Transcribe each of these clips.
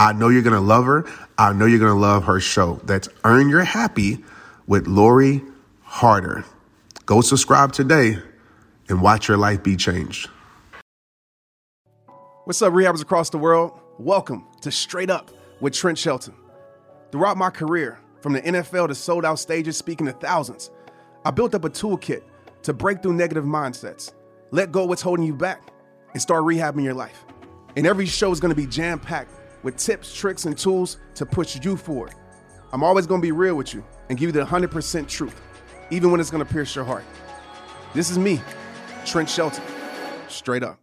I know you're going to love her. I know you're going to love her show. That's Earn Your Happy with Lori Harder. Go subscribe today and watch your life be changed. What's up, rehabbers across the world? Welcome to Straight Up with Trent Shelton. Throughout my career, from the NFL to sold out stages speaking to thousands, I built up a toolkit to break through negative mindsets, let go what's holding you back, and start rehabbing your life. And every show is going to be jam packed with tips, tricks, and tools to push you forward. I'm always going to be real with you and give you the 100% truth, even when it's going to pierce your heart. This is me, Trent Shelton, straight up.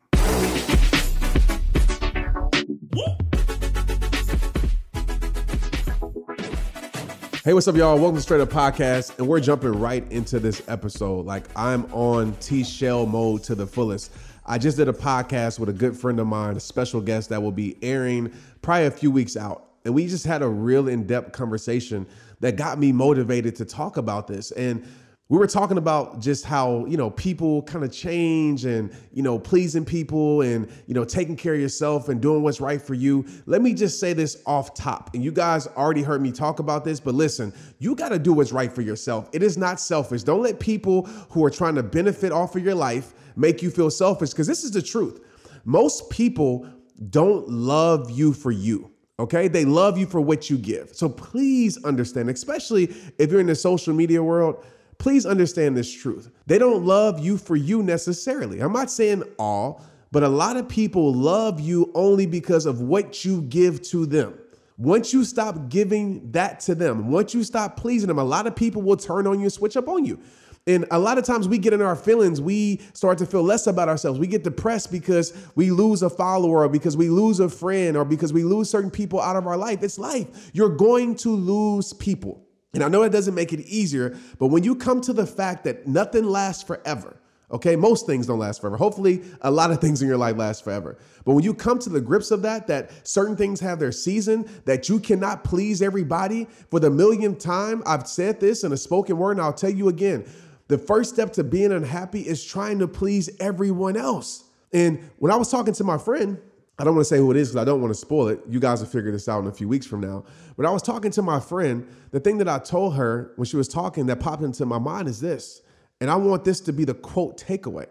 Hey, what's up, y'all? Welcome to Straight Up Podcast, and we're jumping right into this episode. Like I'm on T Shell mode to the fullest. I just did a podcast with a good friend of mine, a special guest that will be airing probably a few weeks out. And we just had a real in depth conversation that got me motivated to talk about this. And we were talking about just how you know people kind of change and you know pleasing people and you know taking care of yourself and doing what's right for you let me just say this off top and you guys already heard me talk about this but listen you got to do what's right for yourself it is not selfish don't let people who are trying to benefit off of your life make you feel selfish because this is the truth most people don't love you for you Okay, they love you for what you give. So please understand, especially if you're in the social media world, please understand this truth. They don't love you for you necessarily. I'm not saying all, but a lot of people love you only because of what you give to them. Once you stop giving that to them, once you stop pleasing them, a lot of people will turn on you and switch up on you. And a lot of times we get in our feelings, we start to feel less about ourselves. We get depressed because we lose a follower or because we lose a friend or because we lose certain people out of our life. It's life. You're going to lose people. And I know it doesn't make it easier, but when you come to the fact that nothing lasts forever, okay, most things don't last forever. Hopefully, a lot of things in your life last forever. But when you come to the grips of that, that certain things have their season, that you cannot please everybody, for the millionth time, I've said this in a spoken word, and I'll tell you again the first step to being unhappy is trying to please everyone else. And when I was talking to my friend, I don't want to say who it is because I don't want to spoil it. You guys will figure this out in a few weeks from now. But I was talking to my friend. The thing that I told her when she was talking that popped into my mind is this. And I want this to be the quote takeaway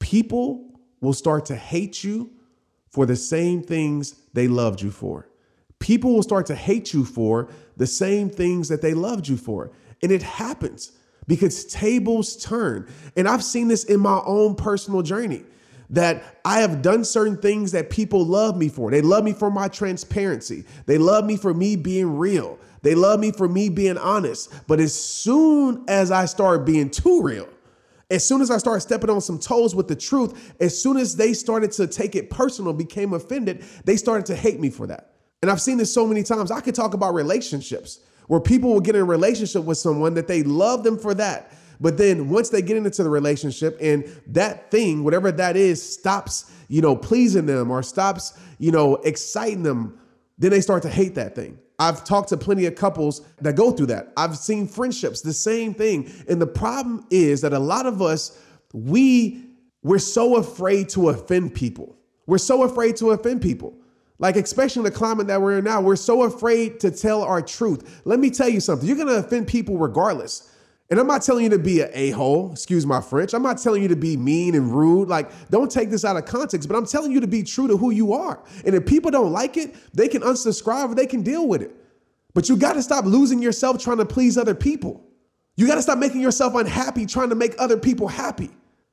people will start to hate you for the same things they loved you for. People will start to hate you for the same things that they loved you for. And it happens because tables turn. And I've seen this in my own personal journey that I have done certain things that people love me for. They love me for my transparency. They love me for me being real. They love me for me being honest. But as soon as I start being too real, as soon as I started stepping on some toes with the truth, as soon as they started to take it personal, became offended, they started to hate me for that. And I've seen this so many times. I could talk about relationships where people will get in a relationship with someone that they love them for that. But then once they get into the relationship and that thing, whatever that is, stops, you know, pleasing them or stops, you know, exciting them, then they start to hate that thing. I've talked to plenty of couples that go through that. I've seen friendships, the same thing. And the problem is that a lot of us, we we're so afraid to offend people. We're so afraid to offend people. Like, especially in the climate that we're in now, we're so afraid to tell our truth. Let me tell you something. You're to offend people regardless. And I'm not telling you to be an a hole, excuse my French. I'm not telling you to be mean and rude. Like, don't take this out of context, but I'm telling you to be true to who you are. And if people don't like it, they can unsubscribe or they can deal with it. But you got to stop losing yourself trying to please other people. You got to stop making yourself unhappy trying to make other people happy.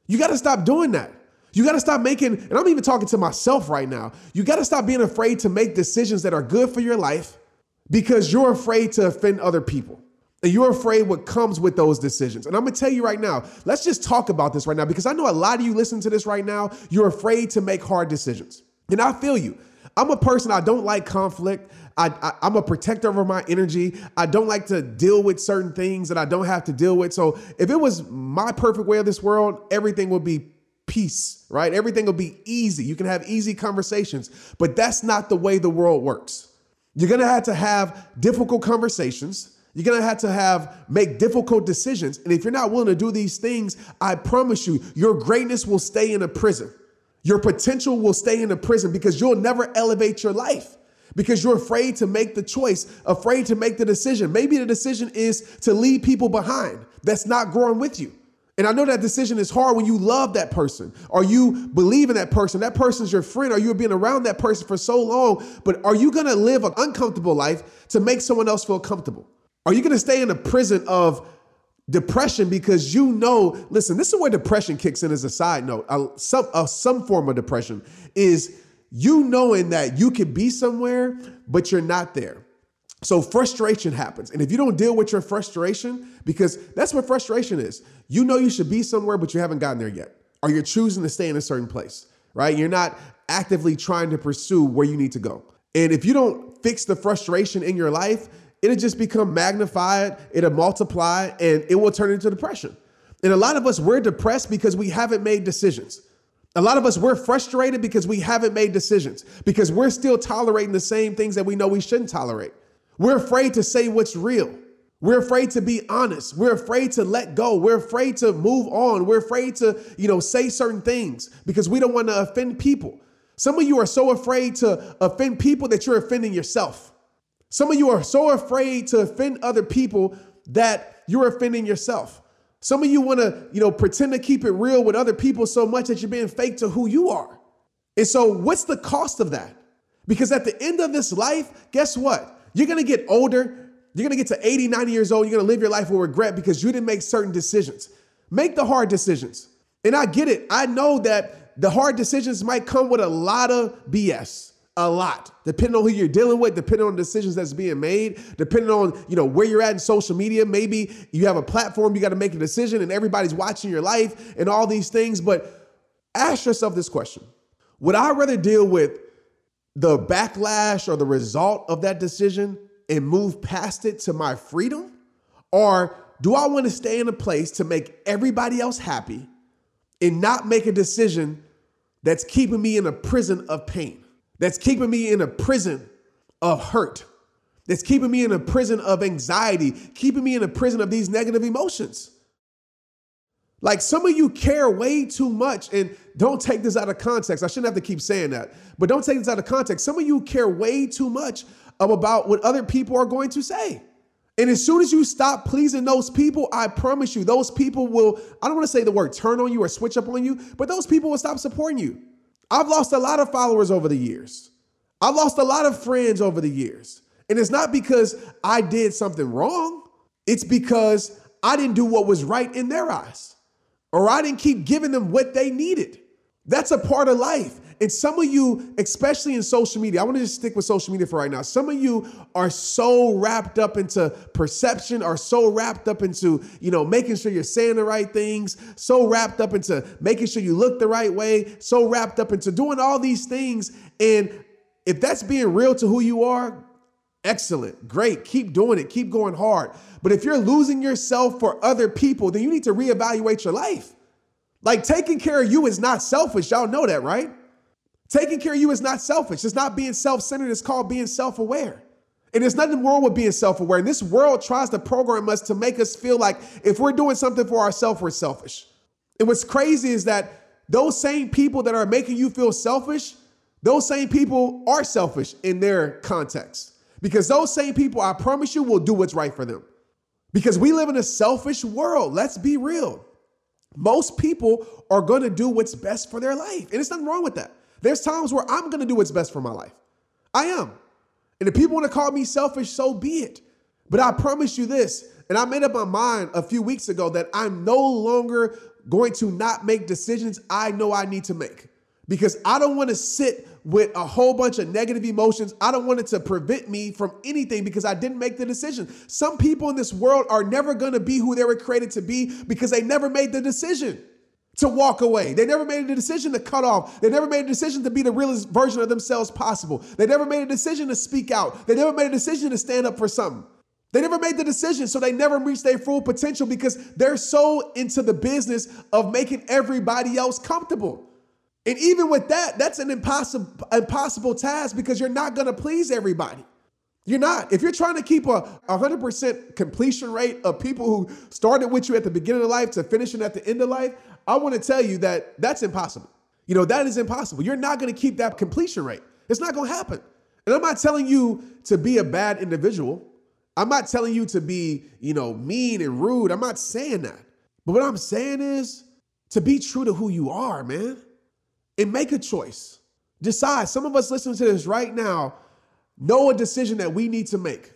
You got to stop doing that. You got to stop making, and I'm even talking to myself right now. You got to stop being afraid to make decisions that are good for your life because you're afraid to offend other people. And you're afraid what comes with those decisions. And I'm gonna tell you right now, let's just talk about this right now because I know a lot of you listen to this right now, you're afraid to make hard decisions. And I feel you. I'm a person, I don't like conflict. I, I, am a protector of my energy. I don't like to deal with certain things that I don't have to deal with. So if it was my perfect way of this world, everything would be peace, right? Everything will be easy. You can have easy conversations, but that's not the way the world works. You're gonna have to have difficult conversations. You're gonna have to have make difficult decisions. And if you're not willing to do these things, I promise you, your greatness will stay in a prison. Your potential will stay in a prison because you'll never elevate your life because you're afraid to make the choice, afraid to make the decision. Maybe the decision is to leave people behind that's not growing with you. And I know that decision is hard when you love that person or you believe in that person. That person's your friend or you've been around that person for so long. But are you going to live an uncomfortable life to make someone else feel comfortable? Are you going to stay in a prison of depression because you know, listen, this is where depression kicks in as a side note. Uh, some, uh, some form of depression is you knowing that you could be somewhere, but you're not there. So frustration happens. And if you don't deal with your frustration, because that's what frustration is, you know you should be somewhere, but you haven't gotten there yet, or you're choosing to stay in a certain place, right? You're not actively trying to pursue where you need to go. And if you don't fix the frustration in your life, it'll just become magnified, it'll multiply, and it will turn into depression. And a lot of us, we're depressed because we haven't made decisions. A lot of us, we're frustrated because we haven't made decisions, because we're still tolerating the same things that we know we shouldn't tolerate. We're afraid to say what's real. We're afraid to be honest. We're afraid to let go. We're afraid to move on. We're afraid to, you know, say certain things because we don't want to offend people. Some of you are so afraid to offend people that you're offending yourself. Some of you are so afraid to offend other people that you're offending yourself. Some of you want to, you know, pretend to keep it real with other people so much that you're being fake to who you are. And so, what's the cost of that? Because at the end of this life, guess what? You're going to get older. You're going to get to 80, 90 years old. You're going to live your life with regret because you didn't make certain decisions. Make the hard decisions. And I get it. I know that the hard decisions might come with a lot of BS a lot depending on who you're dealing with depending on decisions that's being made depending on you know where you're at in social media maybe you have a platform you got to make a decision and everybody's watching your life and all these things but ask yourself this question would i rather deal with the backlash or the result of that decision and move past it to my freedom or do i want to stay in a place to make everybody else happy and not make a decision that's keeping me in a prison of pain that's keeping me in a prison of hurt, that's keeping me in a prison of anxiety, keeping me in a prison of these negative emotions. Like some of you care way too much, and don't take this out of context. I shouldn't have to keep saying that, but don't take this out of context. Some of you care way too much about what other people are going to say. And as soon as you stop pleasing those people, I promise you, those people will, I don't want to say the word turn on you or switch up on you, but those people will stop supporting you. I've lost a lot of followers over the years. I've lost a lot of friends over the years. And it's not because I did something wrong, it's because I didn't do what was right in their eyes, or I didn't keep giving them what they needed. That's a part of life. And some of you, especially in social media, I want to just stick with social media for right now. Some of you are so wrapped up into perception, are so wrapped up into, you know, making sure you're saying the right things, so wrapped up into making sure you look the right way, so wrapped up into doing all these things. And if that's being real to who you are, excellent, great, keep doing it, keep going hard. But if you're losing yourself for other people, then you need to reevaluate your life. Like taking care of you is not selfish. Y'all know that, right? Taking care of you is not selfish. It's not being self centered. It's called being self aware. And there's nothing wrong with being self aware. And this world tries to program us to make us feel like if we're doing something for ourselves, we're selfish. And what's crazy is that those same people that are making you feel selfish, those same people are selfish in their context. Because those same people, I promise you, will do what's right for them. Because we live in a selfish world. Let's be real. Most people are going to do what's best for their life. And it's nothing wrong with that. There's times where I'm going to do what's best for my life. I am. And if people want to call me selfish, so be it. But I promise you this And I made up my mind a few weeks ago that I'm no longer going to not make decisions I know I need to make because I don't want to sit with a whole bunch of negative emotions. I don't want it to prevent me from anything because I didn't make the decision. Some people in this world are never going to be who they were created to be because they never made the decision to walk away. They never made a decision to cut off. They never made a decision to be the realest version of themselves possible. They never made a decision to speak out. They never made a decision to stand up for something. They never made the decision, so they never reached their full potential because they're so into the business of making everybody else comfortable. And even with that, that's an impossible impossible task because you're not going to please everybody. You're not. If you're trying to keep a 100% completion rate of people who started with you at the beginning of life to finishing at the end of life, I want to tell you that that's impossible. You know, that is impossible. You're not going to keep that completion rate. It's not going to happen. And I'm not telling you to be a bad individual. I'm not telling you to be, you know, mean and rude. I'm not saying that. But what I'm saying is to be true to who you are, man, and make a choice. Decide. Some of us listening to this right now know a decision that we need to make.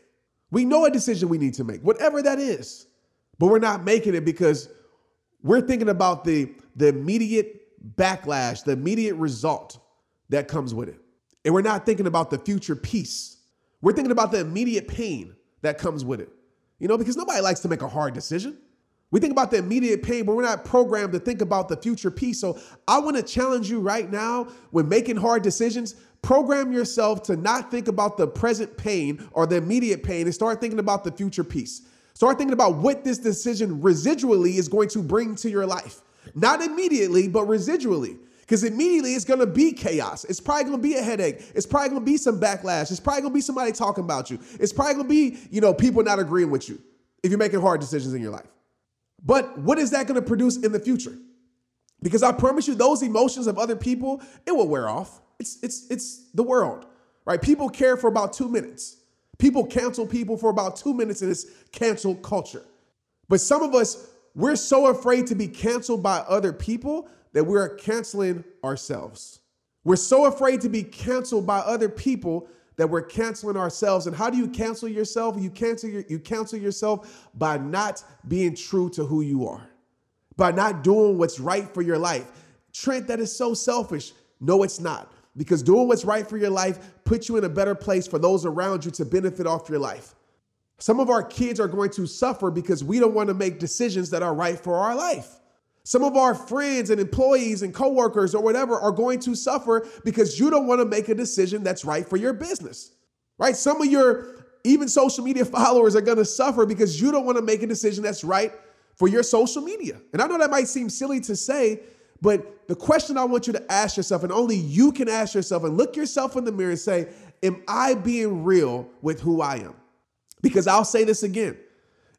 We know a decision we need to make, whatever that is, but we're not making it because we're thinking about the, the immediate backlash, the immediate result that comes with it. And we're not thinking about the future peace. We're thinking about the immediate pain that comes with it. You know, because nobody likes to make a hard decision. We think about the immediate pain, but we're not programmed to think about the future peace. So I want to challenge you right now when making hard decisions, program yourself to not think about the present pain or the immediate pain and start thinking about the future peace. Start thinking about what this decision residually is going to bring to your life. Not immediately, but residually. Because immediately it's gonna be chaos. It's probably gonna be a headache. It's probably gonna be some backlash. It's probably gonna be somebody talking about you. It's probably gonna be, you know, people not agreeing with you if you're making hard decisions in your life. But what is that gonna produce in the future? Because I promise you, those emotions of other people, it will wear off. It's it's it's the world, right? People care for about two minutes. People cancel people for about two minutes in this cancel culture. But some of us, we're so afraid to be canceled by other people that we're canceling ourselves. We're so afraid to be canceled by other people that we're canceling ourselves. And how do you cancel yourself? You cancel your, you cancel yourself by not being true to who you are, by not doing what's right for your life. Trent, that is so selfish. No, it's not. Because doing what's right for your life puts you in a better place for those around you to benefit off your life. Some of our kids are going to suffer because we don't want to make decisions that are right for our life. Some of our friends and employees and coworkers or whatever are going to suffer because you don't want to make a decision that's right for your business. Right? Some of your even social media followers are going to suffer because you don't want to make a decision that's right for your social media. And I know that might seem silly to say, but the question I want you to ask yourself, and only you can ask yourself, and look yourself in the mirror and say, Am I being real with who I am? Because I'll say this again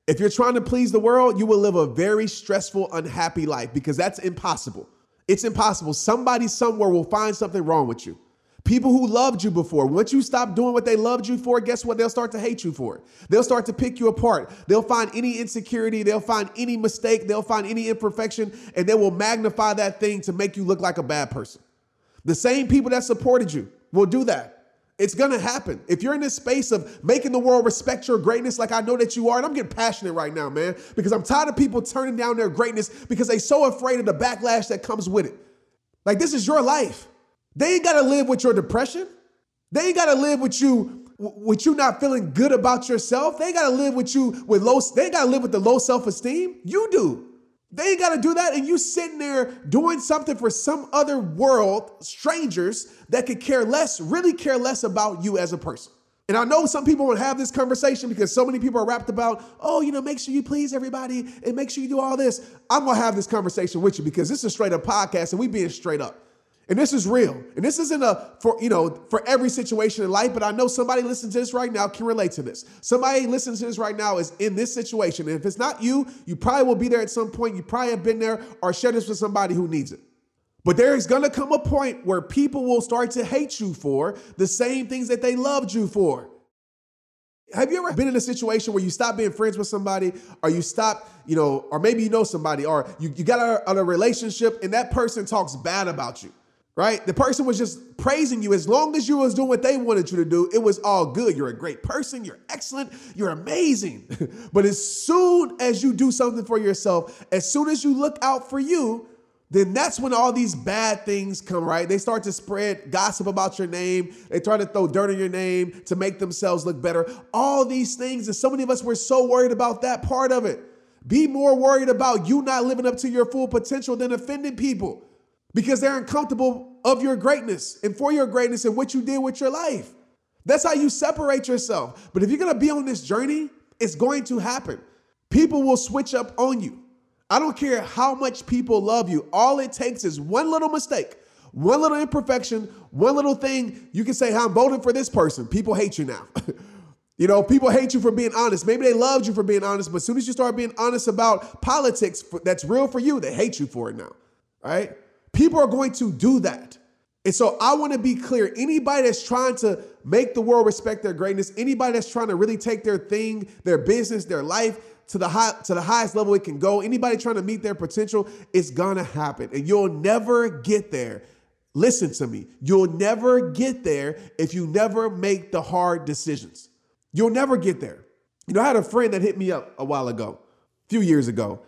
if you're trying to please the world, you will live a very stressful, unhappy life because that's impossible. It's impossible. Somebody somewhere will find something wrong with you. People who loved you before, once you stop doing what they loved you for, guess what? They'll start to hate you for it. They'll start to pick you apart. They'll find any insecurity, they'll find any mistake, they'll find any imperfection, and they will magnify that thing to make you look like a bad person. The same people that supported you will do that. It's gonna happen. If you're in this space of making the world respect your greatness, like I know that you are, and I'm getting passionate right now, man, because I'm tired of people turning down their greatness because they so afraid of the backlash that comes with it. Like this is your life. They ain't gotta live with your depression. They ain't gotta live with you with you not feeling good about yourself. They gotta live with you with low. They gotta live with the low self esteem. You do. They ain't got to do that. And you sitting there doing something for some other world, strangers that could care less, really care less about you as a person. And I know some people to have this conversation because so many people are wrapped about, oh, you know, make sure you please everybody and make sure you do all this. I'm going to have this conversation with you because this is a straight up podcast and we being straight up. And this is real. And this isn't a for you know for every situation in life, but I know somebody listening to this right now can relate to this. Somebody listening to this right now is in this situation. And if it's not you, you probably will be there at some point. You probably have been there or share this with somebody who needs it. But there is going to come a point where people will start to hate you for the same things that they loved you for. Have you ever been in a situation where you stop being friends with somebody, or you stop, you know, or maybe you know somebody, or you, you got a, a relationship and that person talks bad about you? Right? The person was just praising you. As long as you was doing what they wanted you to do, it was all good. You're a great person. You're excellent. You're amazing. but as soon as you do something for yourself, as soon as you look out for you, then that's when all these bad things come, right? They start to spread gossip about your name. They try to throw dirt on your name to make themselves look better. All these things, and so many of us were so worried about that part of it. Be more worried about you not living up to your full potential than offending people because they're uncomfortable of your greatness and for your greatness and what you did with your life. That's how you separate yourself. But if you're gonna be on this journey, it's going to happen. People will switch up on you. I don't care how much people love you. All it takes is one little mistake, one little imperfection, one little thing. You can say, I'm voting for this person. People hate you now. you know, people hate you for being honest. Maybe they loved you for being honest, but as soon as you start being honest about politics that's real for you, they hate you for it now. Right? People are going to do that. And so I want to be clear anybody that's trying to make the world respect their greatness, anybody that's trying to really take their thing, their business, their life, to the high to the highest level it can go. Anybody trying to meet their potential, it's gonna happen. And you'll never get there. Listen to me. You'll never get there if you never make the hard decisions. You'll never get there. You know, I had a friend that hit me up a while ago, a few years ago,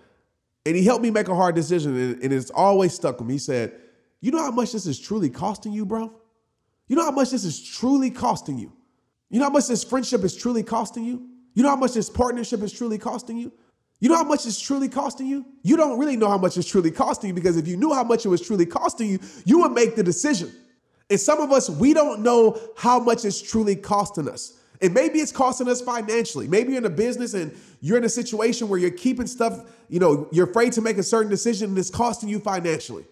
and he helped me make a hard decision, and, and it's always stuck with me. He said, You know how much this is truly costing you, bro? You know how much this is truly costing you? You know how much this friendship is truly costing you? You know how much this partnership is truly costing you? You know how much it's truly costing you? You don't really know how much it's truly costing you because if you knew how much it was truly costing you, you would make the decision. And some of us, we don't know how much it's truly costing us. And maybe it's costing us financially. Maybe you're in a business and you're in a situation where you're keeping stuff, you know, you're afraid to make a certain decision and it's costing you financially.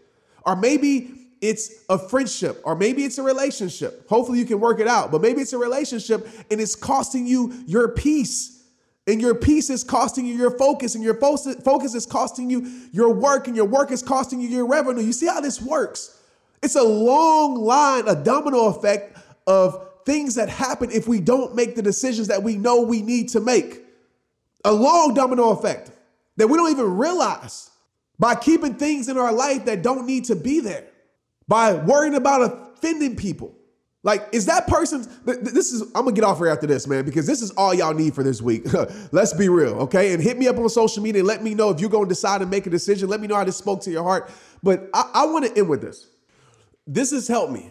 Or maybe it's a friendship or maybe it's a relationship. Hopefully you can work it out, but maybe it's a relationship and it's costing you your peace. And your peace is costing you your focus, and your focus is costing you your work, and your work is costing you your revenue. You see how this works? It's a long line, a domino effect of things that happen if we don't make the decisions that we know we need to make. A long domino effect that we don't even realize by keeping things in our life that don't need to be there by worrying about offending people. Like, is that person? This is, I'm gonna get off here after this, man, because this is all y'all need for this week. Let's be real, okay? And hit me up on social media and let me know if you're gonna decide and make a decision. Let me know how this spoke to your heart. But I, I wanna end with this. This has helped me,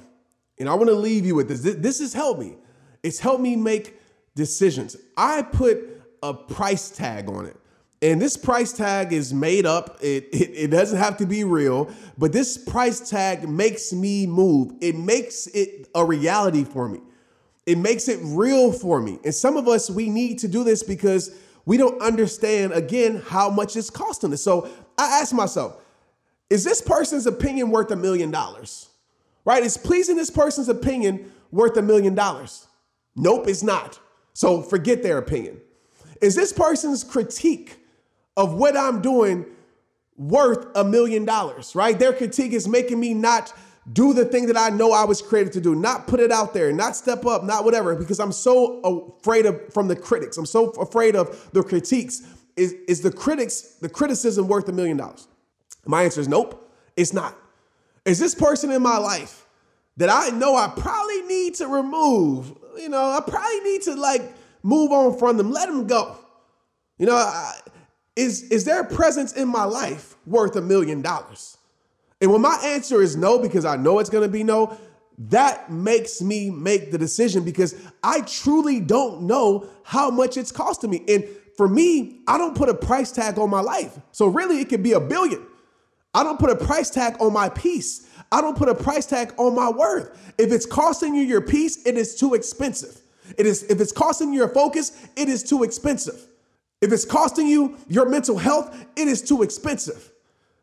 and I wanna leave you with this. This, this has helped me. It's helped me make decisions. I put a price tag on it. And this price tag is made up. It, it, it, doesn't have to be real, but this price tag makes me move. It makes it a reality for me. It makes it real for me. And some of us, we need to do this because we don't understand, again, how much it's costing us. So I ask myself, is this person's opinion worth a million dollars? Right? Is pleasing this person's opinion worth a million dollars? Nope, it's not. So forget their opinion. Is this person's critique of what I'm doing worth a million dollars, right? Their critique is making me not do the thing that I know I was created to do, not put it out there, not step up, not whatever, because I'm so afraid of from the critics. I'm so afraid of the critiques. Is, is the critics, the criticism worth a million dollars? My answer is nope, it's not. Is this person in my life that I know I probably need to remove? You know, I probably need to like move on from them, let them go. You know, I, is, is their presence in my life worth a million dollars? And when my answer is no, because I know it's gonna be no, that makes me make the decision because I truly don't know how much it's costing me. And for me, I don't put a price tag on my life. So really, it could be a billion. I don't put a price tag on my peace. I don't put a price tag on my worth. If it's costing you your peace, it is too expensive. It is if it's costing you your focus, it is too expensive. If it's costing you your mental health, it is too expensive.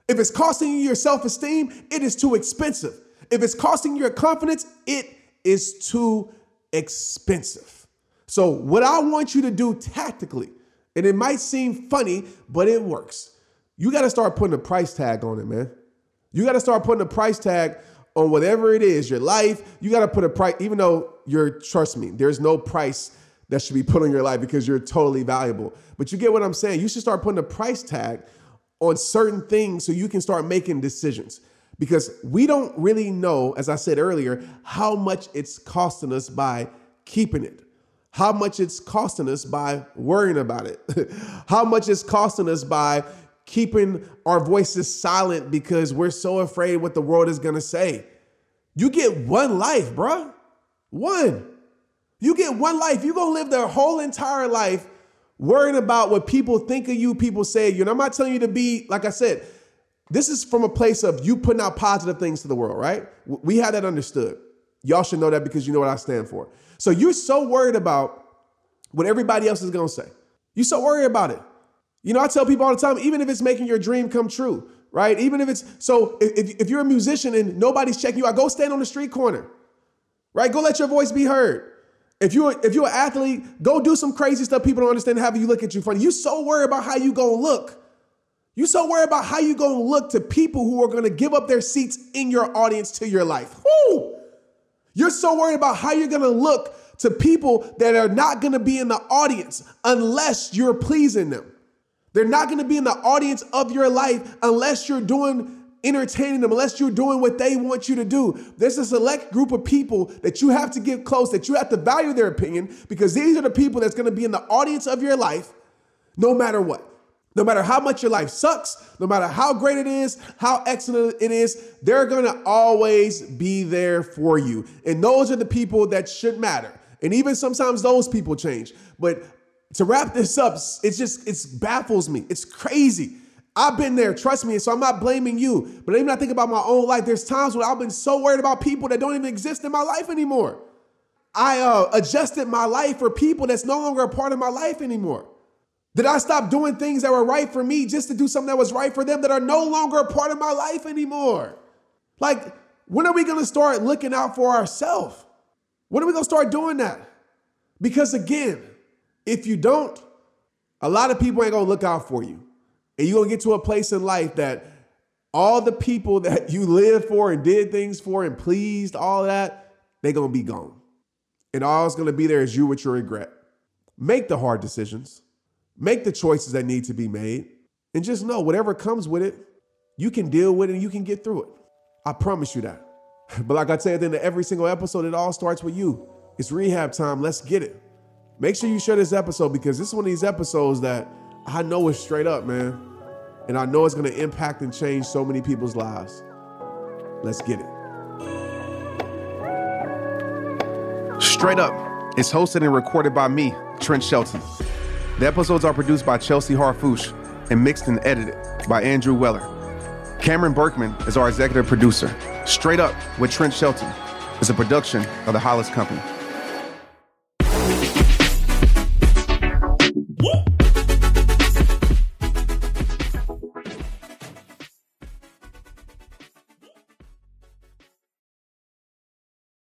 If it's costing you your self esteem, it is too expensive. If it's costing you your confidence, it is too expensive. So, what I want you to do tactically, and it might seem funny, but it works. You got to start putting a price tag on it, man. You got to start putting a price tag on whatever it is, your life. You got to put a price, even though you're, trust me, there's no price that should be put on your life because you're totally valuable. But you get what I'm saying? You should start putting a price tag on certain things so you can start making decisions. because we don't really know, as I said earlier, how much it's costing us by keeping it, how much it's costing us by worrying about it, how much it's costing us by keeping our voices silent because we're so afraid what the world is gonna say. You get one life, bruh. One. You get one life. You're gonna live their whole entire life worrying about what people think of you, people say you. And I'm not telling you to be, like I said, this is from a place of you putting out positive things to the world, right? We had that understood. Y'all should know that because you know what I stand for. So you're so worried about what everybody else is gonna say. You're so worried about it. You know, I tell people all the time, even if it's making your dream come true, right? Even if it's so, if, if you're a musician and nobody's checking you out, go stand on the street corner, right? Go let your voice be heard. If you're if you're an athlete, go do some crazy stuff people don't understand having you look at you funny. You so worried about how you gonna look. You so worried about how you gonna look to people who are gonna give up their seats in your audience to your life. Woo! You're so worried about how you're gonna look to people that are not gonna be in the audience unless you're pleasing them. They're not going to be in the audience of your life unless you're doing entertaining them, unless you're doing what they want you to do. There's a select group of people that you have to get close, that you have to value their opinion, because these are the people that's going to be in the audience of your life no matter what. No matter how much your life sucks, no matter how great it is, how excellent it is, they're gonna always be there for you. And those are the people that should matter. And even sometimes those people change. But to wrap this up, it's just, it baffles me. It's crazy. I've been there, trust me. So I'm not blaming you. But even I think about my own life, there's times when I've been so worried about people that don't even exist in my life anymore. I uh, adjusted my life for people that's no longer a part of my life anymore. Did I stop doing things that were right for me just to do something that was right for them that are no longer a part of my life anymore? Like, when are we gonna start looking out for ourselves? When are we gonna start doing that? Because again, if you don't, a lot of people ain't gonna look out for you. And you're gonna get to a place in life that all the people that you lived for and did things for and pleased, all that, they're gonna be gone. And all it's gonna be there is you with your regret. Make the hard decisions, make the choices that need to be made, and just know whatever comes with it, you can deal with it and you can get through it. I promise you that. But like I say at the end of every single episode, it all starts with you. It's rehab time. Let's get it. Make sure you share this episode because this is one of these episodes that I know is straight up, man. And I know it's going to impact and change so many people's lives. Let's get it. Straight Up is hosted and recorded by me, Trent Shelton. The episodes are produced by Chelsea Harfouche and mixed and edited by Andrew Weller. Cameron Berkman is our executive producer. Straight Up with Trent Shelton is a production of the Hollis Company.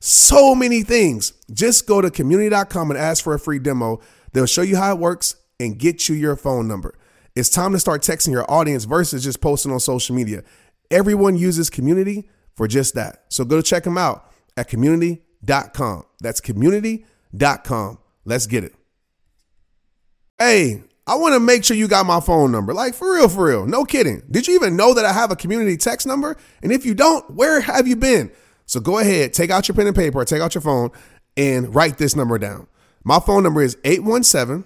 so many things. Just go to community.com and ask for a free demo. They'll show you how it works and get you your phone number. It's time to start texting your audience versus just posting on social media. Everyone uses community for just that. So go to check them out at community.com community.com. That's community.com. Let's get it. Hey, I want to make sure you got my phone number. Like for real, for real. No kidding. Did you even know that I have a community text number? And if you don't, where have you been? So go ahead, take out your pen and paper, take out your phone, and write this number down. My phone number is 817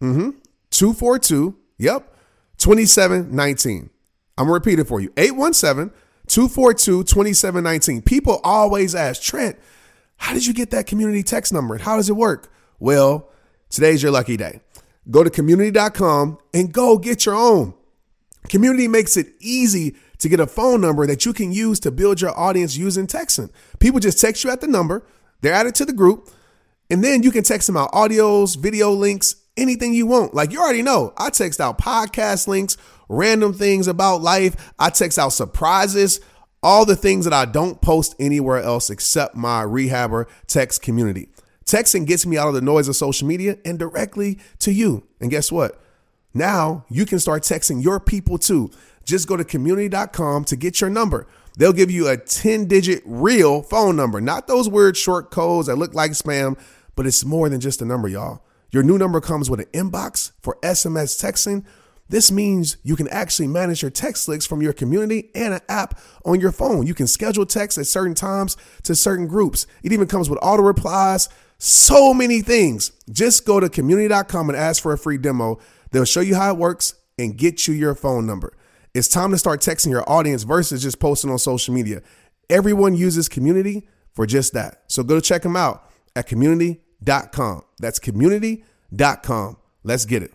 mm-hmm, 242, yep, 2719. I'm gonna repeat it for you. 817 242 2719. People always ask, Trent, how did you get that community text number? How does it work? Well, today's your lucky day. Go to community.com and go get your own. Community makes it easy to get a phone number that you can use to build your audience using texting. People just text you at the number, they're added to the group, and then you can text them out audios, video links, anything you want. Like you already know, I text out podcast links, random things about life, I text out surprises, all the things that I don't post anywhere else except my rehabber text community. Texting gets me out of the noise of social media and directly to you. And guess what? Now you can start texting your people too. Just go to community.com to get your number. They'll give you a 10 digit real phone number, not those weird short codes that look like spam, but it's more than just a number, y'all. Your new number comes with an inbox for SMS texting. This means you can actually manage your text links from your community and an app on your phone. You can schedule texts at certain times to certain groups. It even comes with auto replies, so many things. Just go to community.com and ask for a free demo. They'll show you how it works and get you your phone number. It's time to start texting your audience versus just posting on social media. Everyone uses community for just that. So go to check them out at community.com. That's community.com. Let's get it.